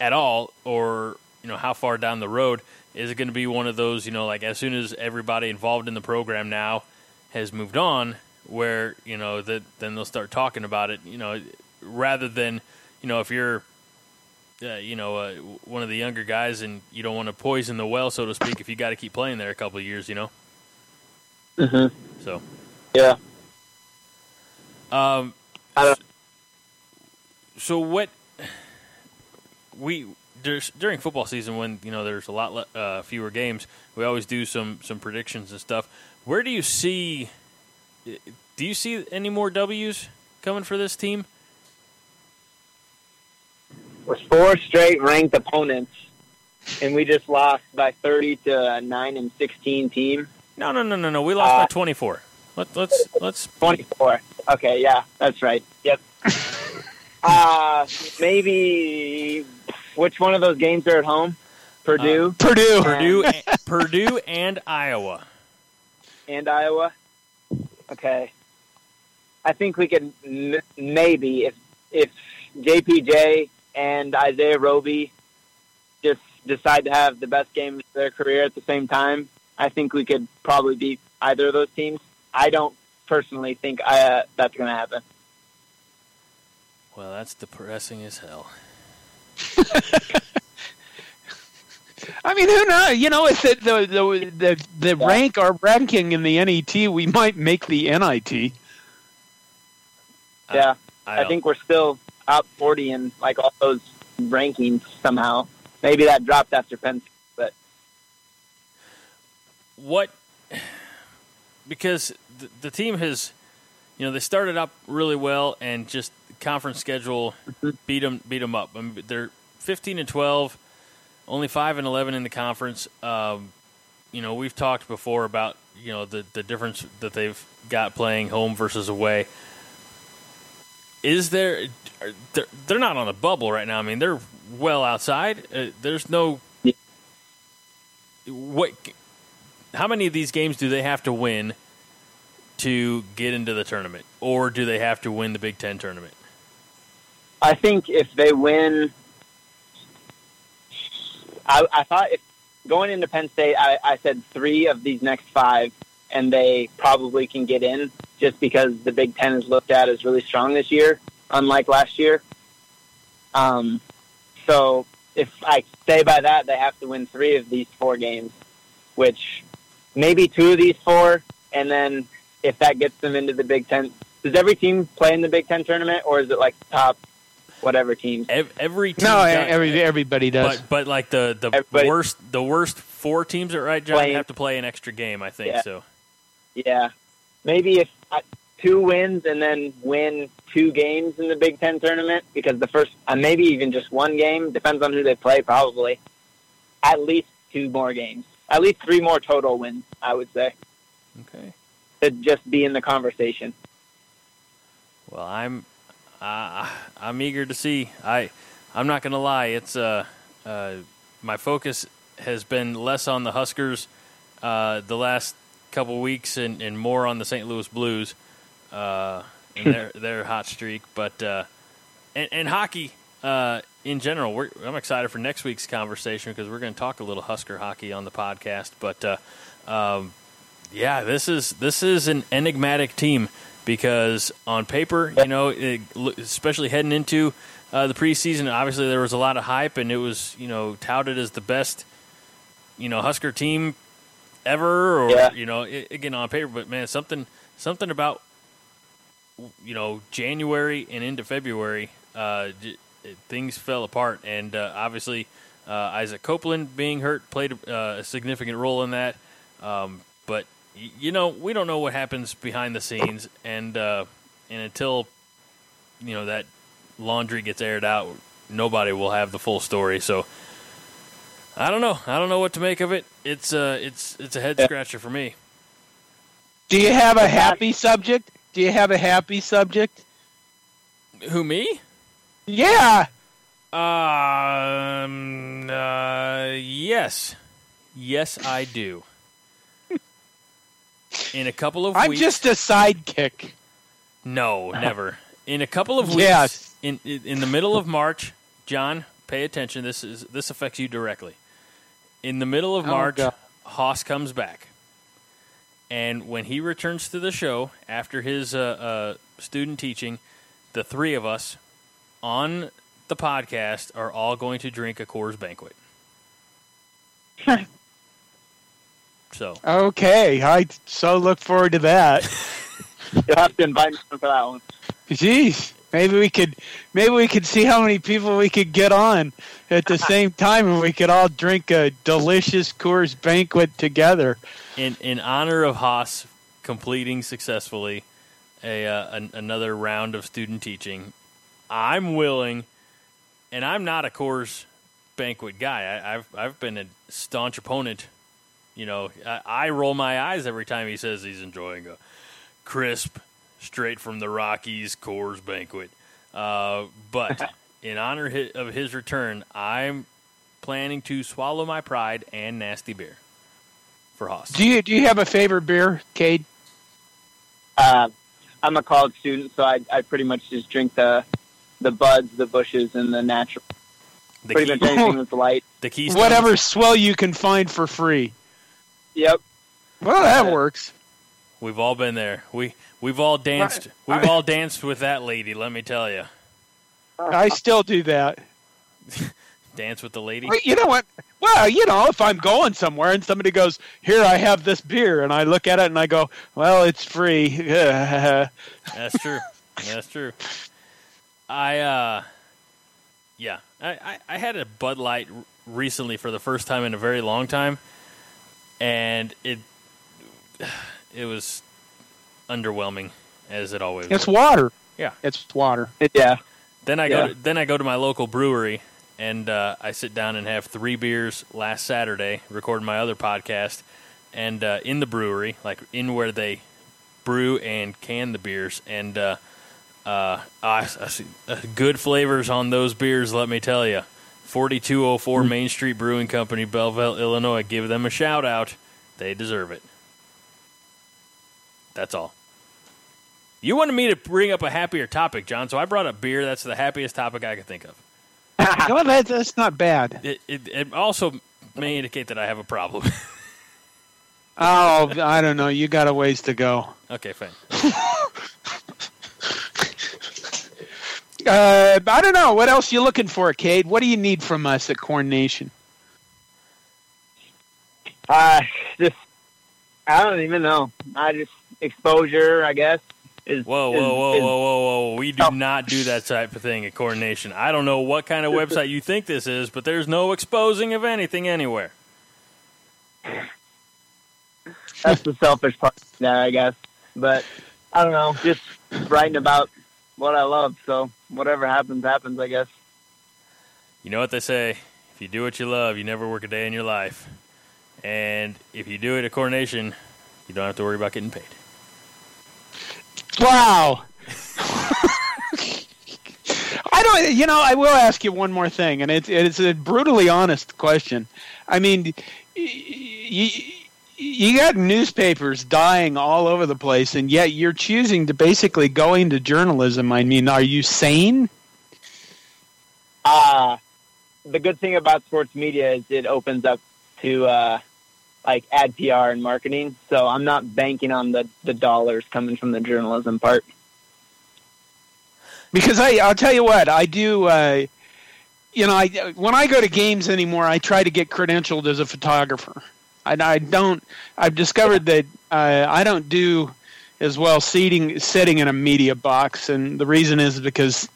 at all or you know how far down the road is it going to be one of those you know like as soon as everybody involved in the program now has moved on where you know that then they'll start talking about it you know rather than you know if you're uh, you know uh, one of the younger guys and you don't want to poison the well so to speak if you got to keep playing there a couple of years you know Mhm. so yeah, um I don't. so what we during football season when you know there's a lot le- uh, fewer games we always do some some predictions and stuff where do you see do you see any more w's coming for this team With four straight ranked opponents, and we just lost by 30 to a nine and 16 team. no no no no no we lost by Uh, 24 Let, let's let's 24. Okay, yeah, that's right. Yep. uh, maybe which one of those games are at home? Purdue Purdue. purdue purdue and iowa and Iowa. Okay. I think we could m- maybe if if JPJ and Isaiah Roby just decide to have the best game of their career at the same time, I think we could probably beat either of those teams. I don't personally think uh, that's going to happen. well that's depressing as hell I mean, who knows? You know, if the the the the, the Yeah. rank our ranking in the NET, we might make the NIT. Yeah, I, I, don't- think we're still top 40 in like all those rankings somehow. Maybe that dropped after Penn, but what because the, the team has you know they started up really well and just conference schedule beat them beat them up. I mean, they're 15 and 12 only 5 and 11 in the conference. Um, you know we've talked before about you know the the difference that they've got playing home versus away. Is there they're, they're not on a bubble right now. I mean they're well outside. Uh, there's no what how many of these games do they have to win to get into the tournament, or do they have to win the Big Ten tournament? I think if they win, I, I thought if going into Penn State, I, I said three of these next five, and they probably can get in just because the Big Ten is looked at as really strong this year, unlike last year. Um, so if I stay by that, they have to win three of these four games, which maybe two of these four, and then if that gets them into the Big Ten, does every team play in the Big Ten tournament, or is it like top whatever teams. Ev- every team No, got- every, everybody does. but but like the the Everybody- worst the worst four teams that right John Playing. have to play an extra game. I think Yeah. so. Yeah, maybe if uh, two wins and then win two games in the Big Ten tournament because the first, uh, maybe even just one game depends on who they play. Probably at least two more games, at least three more total wins. I would say Okay. to just be in the conversation. Well, I'm uh, I'm eager to see. I I'm not going to lie. It's uh, uh my focus has been less on the Huskers uh, the last couple weeks and, and more on the St. Louis Blues uh, and their their hot streak. But uh, and, and hockey uh, in general, we're, I'm excited for next week's conversation because we're going to talk a little Husker hockey on the podcast. But uh, um, yeah, this is this is an enigmatic team because on paper, you know, it, especially heading into uh, the preseason, obviously there was a lot of hype, and it was you know touted as the best, you know, Husker team ever, or Yeah. you know, i again on paper. But man, something something about you know January and into February, uh, j- it- things fell apart, and uh, obviously uh, Isaac Copeland being hurt played uh, a significant role in that. Um, but you know, we don't know what happens behind the scenes, and uh, and until you know that laundry gets aired out, nobody will have the full story. So. I don't know. I don't know what to make of it. It's uh, it's it's a head scratcher for me. Do you have a happy subject? Do you have a happy subject? Who me? Yeah. Um. Uh, yes, yes, I do. In a couple of weeks. I'm just a sidekick. no, never. In a couple of weeks, Yes. in in in the middle of March, John, pay attention. This is this affects you directly. In the middle of Oh, March, God. Haas comes back, and when he returns to the show after his uh, uh, student teaching, the three of us on the podcast are all going to drink a Coors Banquet. so Okay, I so look forward to that. You'll have to invite me for that one. Jeez, maybe we could maybe we could see how many people we could get on at the same time, and we could all drink a delicious Coors Banquet together. in in honor of Haas completing successfully a uh, an, another round of student teaching, I'm willing, and I'm not a Coors banquet guy. I, I've I've been a staunch opponent. You know, I, I roll my eyes every time he says he's enjoying a crisp, straight from the Rockies Coors banquet. Uh, but in honor of his return, I'm planning to swallow my pride and nasty beer for Haas. Do you do you have a favorite beer, Cade? Uh, I'm a college student, so I, I pretty much just drink the the buds, the bushes, and the natural. The, Pretty key, much anything that's light. the Keystone. Whatever swell you can find for free. Yep. Well, that works. We've all been there. We we've all danced. Right. We've all danced with that lady. Let me tell you, I still do that. dance with the lady. Well, you know what? Well, you know, if I'm going somewhere and somebody goes, "Here, I have this beer," and I look at it and I go, "Well, it's free." That's true. That's true. I uh, yeah. I, I I had a Bud Light r- recently for the first time in a very long time, and it it was underwhelming as it always. it's was. water. Yeah. It's water. Yeah. Then I go. Yeah. To, then I go to my local brewery, and uh, I sit down and have three beers last Saturday, recording my other podcast, and uh, in the brewery, like in where they brew and can the beers, and uh, uh, I, I see uh, good flavors on those beers. Let me tell you, forty two oh four mm. Main Street Brewing Company, Belleville, Illinois. Give them a shout out. They deserve it. That's all. You wanted me to bring up a happier topic, John, so I brought up beer. That's the happiest topic I could think of. well, that, that's not bad. It, it, it also may indicate that I have a problem. Oh, I don't know. You got a ways to go. okay, fine. Uh, I don't know. What else you looking for, Cade? What do you need from us at Corn Nation? Uh, just I don't even know. I just exposure, I guess. Is Whoa, whoa, is- whoa, is- whoa, whoa, whoa! We do Oh. not do that type of thing at Corn Nation. I don't know what kind of website you think this is, but there's no exposing of anything anywhere. That's the selfish part there, I guess. But I don't know, just writing about what I love. So whatever happens, happens. I guess. You know what they say: if you do what you love, you never work a day in your life. And if you do it at Corn Nation, you don't have to worry about getting paid. Wow. I don't. You know, I will ask you one more thing, and it's it's a brutally honest question. I mean, you you got newspapers dying all over the place, and yet you're choosing to basically go into journalism. I mean, are you sane? Uh, the good thing about sports media is it opens up to uh, like ad PR and marketing. So I'm not banking on the, the dollars coming from the journalism part. Because I, I'll tell you what, I do. Uh, you know, I when I go to games anymore, I try to get credentialed as a photographer. I, I don't. I've discovered that uh, I don't do as well seating sitting in a media box, and the reason is because,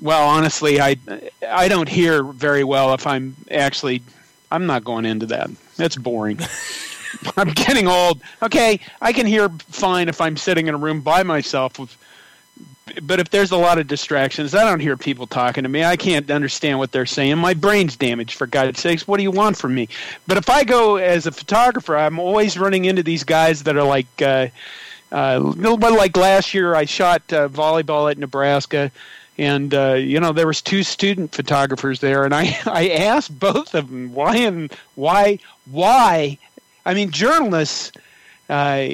well, honestly, I I don't hear very well if I'm actually. I'm not going into that. That's boring. I'm getting old. Okay, I can hear fine if I'm sitting in a room by myself with but if there's a lot of distractions, I don't hear people talking to me. I can't understand what they're saying. My brain's damaged, for God's sakes. What do you want from me? But if I go as a photographer, I'm always running into these guys that are like, uh, uh, like last year, I shot uh, volleyball at Nebraska. And uh, you know there was two student photographers there, and I, I asked both of them why and why why. I mean, journalists uh,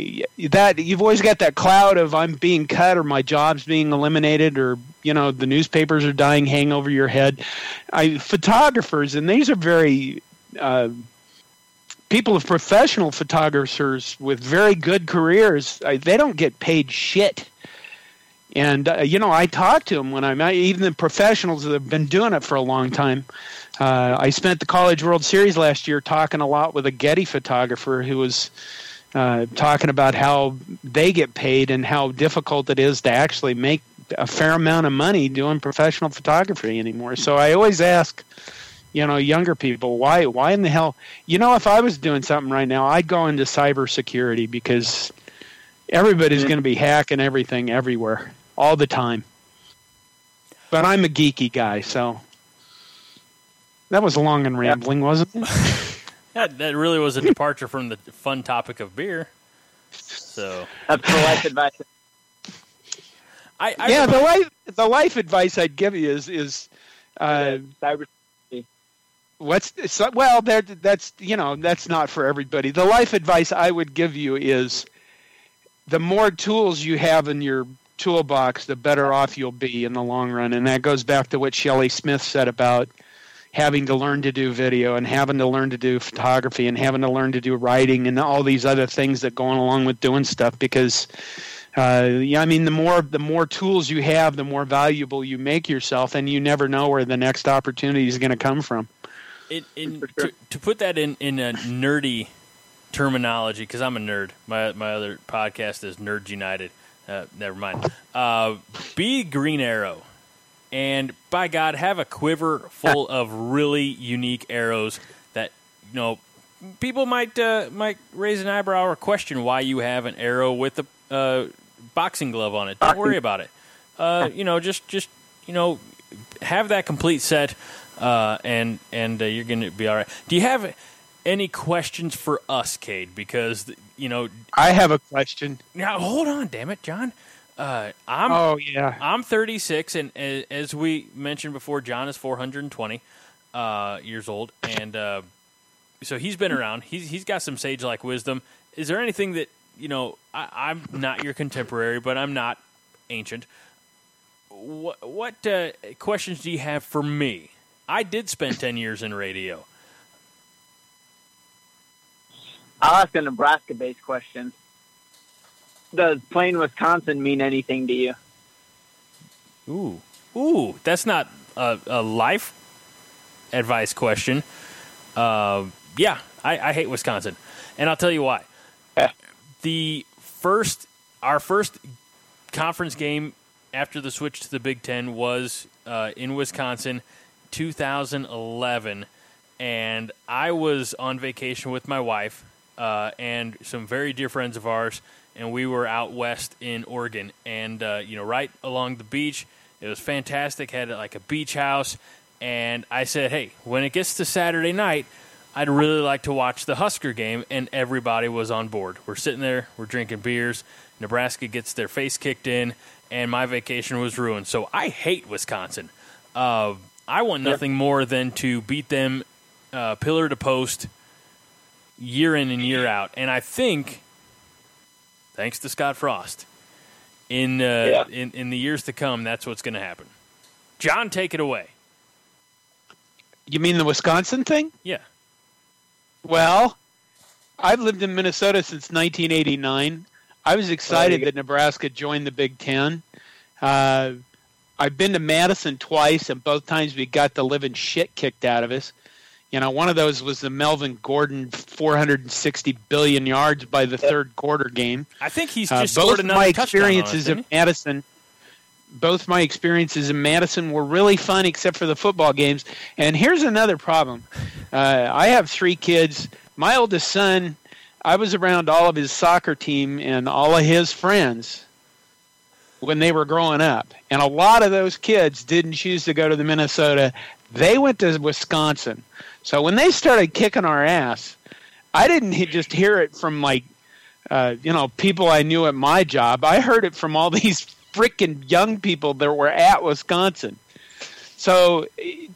that you've always got that cloud of I'm being cut or my job's being eliminated or you know the newspapers are dying hang over your head. I photographers and these are very uh, people of professional photographers with very good careers. I, they don't get paid shit. And uh, you know, I talk to them when I'm even the professionals that have been doing it for a long time. Uh, I spent the College World Series last year talking a lot with a Getty photographer who was uh, talking about how they get paid and how difficult it is to actually make a fair amount of money doing professional photography anymore. So I always ask, you know, younger people, why why in the hell you know, if I was doing something right now, I'd go into cybersecurity because everybody's going to be hacking everything everywhere all the time. But I'm a geeky guy, so that was long and rambling, wasn't it? That, that really was a departure from the fun topic of beer. So That's the life advice. I, I yeah, the life the life advice I'd give you is is uh, Cyber. what's so, well there that's you know that's not for everybody. The life advice I would give you is the more tools you have in your toolbox, the better off you'll be in the long run, and that goes back to what Shelley Smith said about having to learn to do video and having to learn to do photography and having to learn to do writing and all these other things that go along with doing stuff because uh, yeah, I mean the more the more tools you have, the more valuable you make yourself, and you never know where the next opportunity is going to come from. in, in sure. to, to put that in in a nerdy terminology because I'm a nerd. My my other podcast is Nerds United. Uh, never mind. Uh, be Green Arrow, and by God, have a quiver full of really unique arrows that you know people might uh, might raise an eyebrow or question why you have an arrow with a uh, boxing glove on it. Don't worry about it. Uh, you know, just just you know, have that complete set, uh, and and uh, you're going to be all right. Do you have any questions for us, Cade? Because you know, I have a question. now hold on, damn it, John. Uh, I'm Oh yeah, I'm 36, and as we mentioned before, John is 420 uh, years old, and uh, so he's been around. He's he's got some sage like wisdom. Is there anything that you know? I, I'm not your contemporary, but I'm not ancient. What what uh, questions do you have for me? I did spend 10 years in radio. I'll ask a Nebraska-based question. Does plain Wisconsin mean anything to you? Ooh, ooh, that's not a, a life advice question. Uh, yeah, I, I hate Wisconsin, and I'll tell you why. Yeah. The first, our first conference game after the switch to the Big Ten was uh, in Wisconsin, 2011, and I was on vacation with my wife uh, and some very dear friends of ours, and we were out west in Oregon, and uh, you know, right along the beach. It was fantastic. Had like a beach house, and I said, "Hey, when it gets to Saturday night." I'd really like to watch the Husker game, and everybody was on board. We're sitting there, we're drinking beers. Nebraska gets their face kicked in, and my vacation was ruined. So I hate Wisconsin. Uh, I want nothing more than to beat them uh, pillar to post year in and year out. And I think, thanks to Scott Frost, in uh, yeah. in, in the years to come, that's what's going to happen. John, take it away. You mean the Wisconsin thing? Yeah. Well, I've lived in Minnesota since 1989. I was excited that Nebraska joined the Big Ten. Uh, I've been to Madison twice, and both times we got the living shit kicked out of us. You know, one of those was the Melvin Gordon 460 billion yards by the third quarter game. I think he's uh, just uh, both my experiences in Madison. Both my experiences in Madison were really fun, except for the football games. And here's another problem: uh, I have three kids. My oldest son, I was around all of his soccer team and all of his friends when they were growing up. And a lot of those kids didn't choose to go to the Minnesota. They went to Wisconsin. So when they started kicking our ass, I didn't just hear it from like, uh, you know, people I knew at my job. I heard it from all these freaking young people that were at Wisconsin. So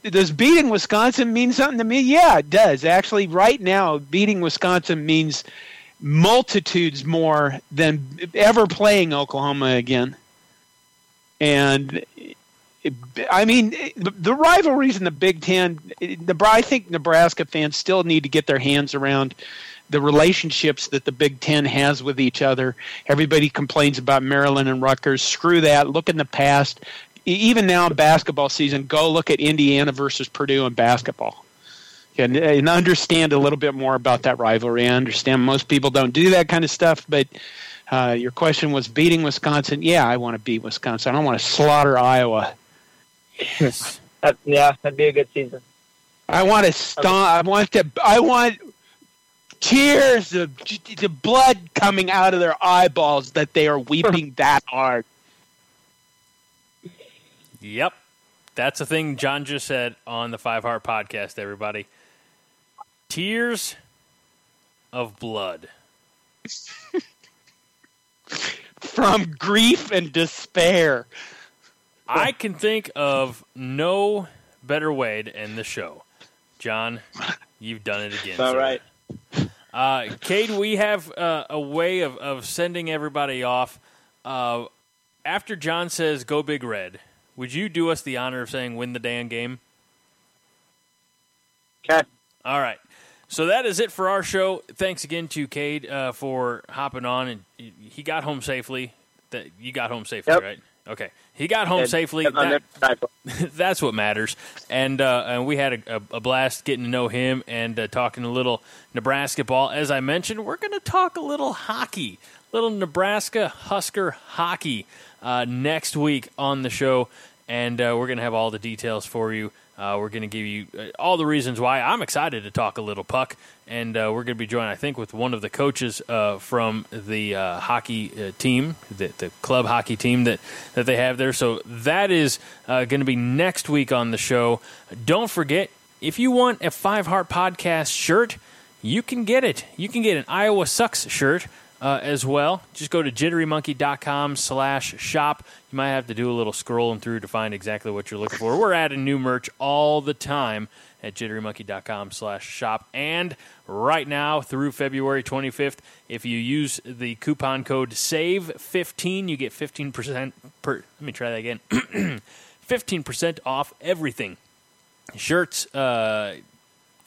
does beating Wisconsin mean something to me? Yeah, it does. Actually, right now, beating Wisconsin means multitudes more than ever playing Oklahoma again. And I mean, the rivalries in the Big Ten. I think Nebraska fans still need to get their hands around the relationships that the Big Ten has with each other. Everybody complains about Maryland and Rutgers. Screw that. Look in the past. Even now in basketball season, go look at Indiana versus Purdue in basketball. And, and understand a little bit more about that rivalry. I understand most people don't do that kind of stuff, but uh, your question was beating Wisconsin. Yeah, I want to beat Wisconsin. I don't want to slaughter Iowa. Yes. That, yeah, that'd be a good season. I want to stomp. I want to. I want tears of the blood coming out of their eyeballs that they are weeping that hard. Yep, that's the thing John just said on the Five Heart Podcast. Everybody, tears of blood. from grief and despair. I can think of no better way to end the show. John, you've done it again. All right. Uh, Cade, we have uh, a way of, of sending everybody off. Uh, after John says "Go Big Red," would you do us the honor of saying "Win the damn game"? Okay. All right. So that is it for our show. Thanks again to Cade uh, for hopping on, and he got home safely. That you got home safely, yep. right? Okay, he got home safely. That, that's what matters. And uh, and we had a, a, blast getting to know him and uh, talking a little Nebraska ball. As I mentioned, we're going to talk a little hockey, little Nebraska Husker hockey uh, next week on the show, and uh, we're going to have all the details for you. Uh, we're going to give you uh, all the reasons why I'm excited to talk a little puck, and uh, we're going to be joined, I think, with one of the coaches uh, from the uh, hockey uh, team, the, the, club hockey team that, that they have there. So that is going to be next week on the show. Don't forget, if you want a Five Heart Podcast shirt, you can get it. You can get an Iowa Sucks shirt uh, as well. Just go to jitterymonkey.com slash shop. You might have to do a little scrolling through to find exactly what you're looking for. We're adding new merch all the time at jitterymonkey.com slash shop. And right now through February 25th, if you use the coupon code SAVE15, you get 15% per, let me try that again, 15% off everything. Shirts, uh,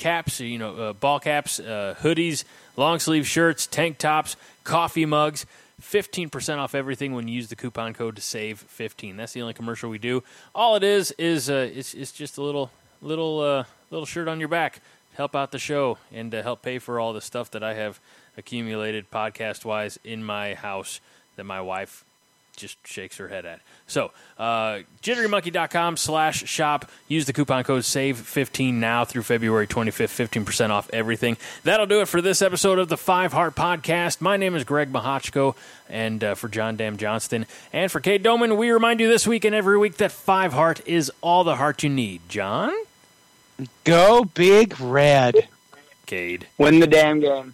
caps, you know, uh, ball caps, uh, hoodies, long sleeve shirts, tank tops, coffee mugs. 15% off everything when you use the coupon code to save 15. That's the only commercial we do. All it is is uh, it's, it's just a little little uh, little shirt on your back to help out the show and to help pay for all the stuff that I have accumulated podcast wise in my house that my wife just shakes her head at. So, uh, jitterymonkey.com slash shop. Use the coupon code SAVE15 now through February 25th, 15% off everything. That'll do it for this episode of the Five Heart Podcast. My name is Greg Mahochko, and uh, for John Dam Johnston and for Cade Doman, we remind you this week and every week that Five Heart is all the heart you need. John? Go Big Red. Cade. Win the damn game.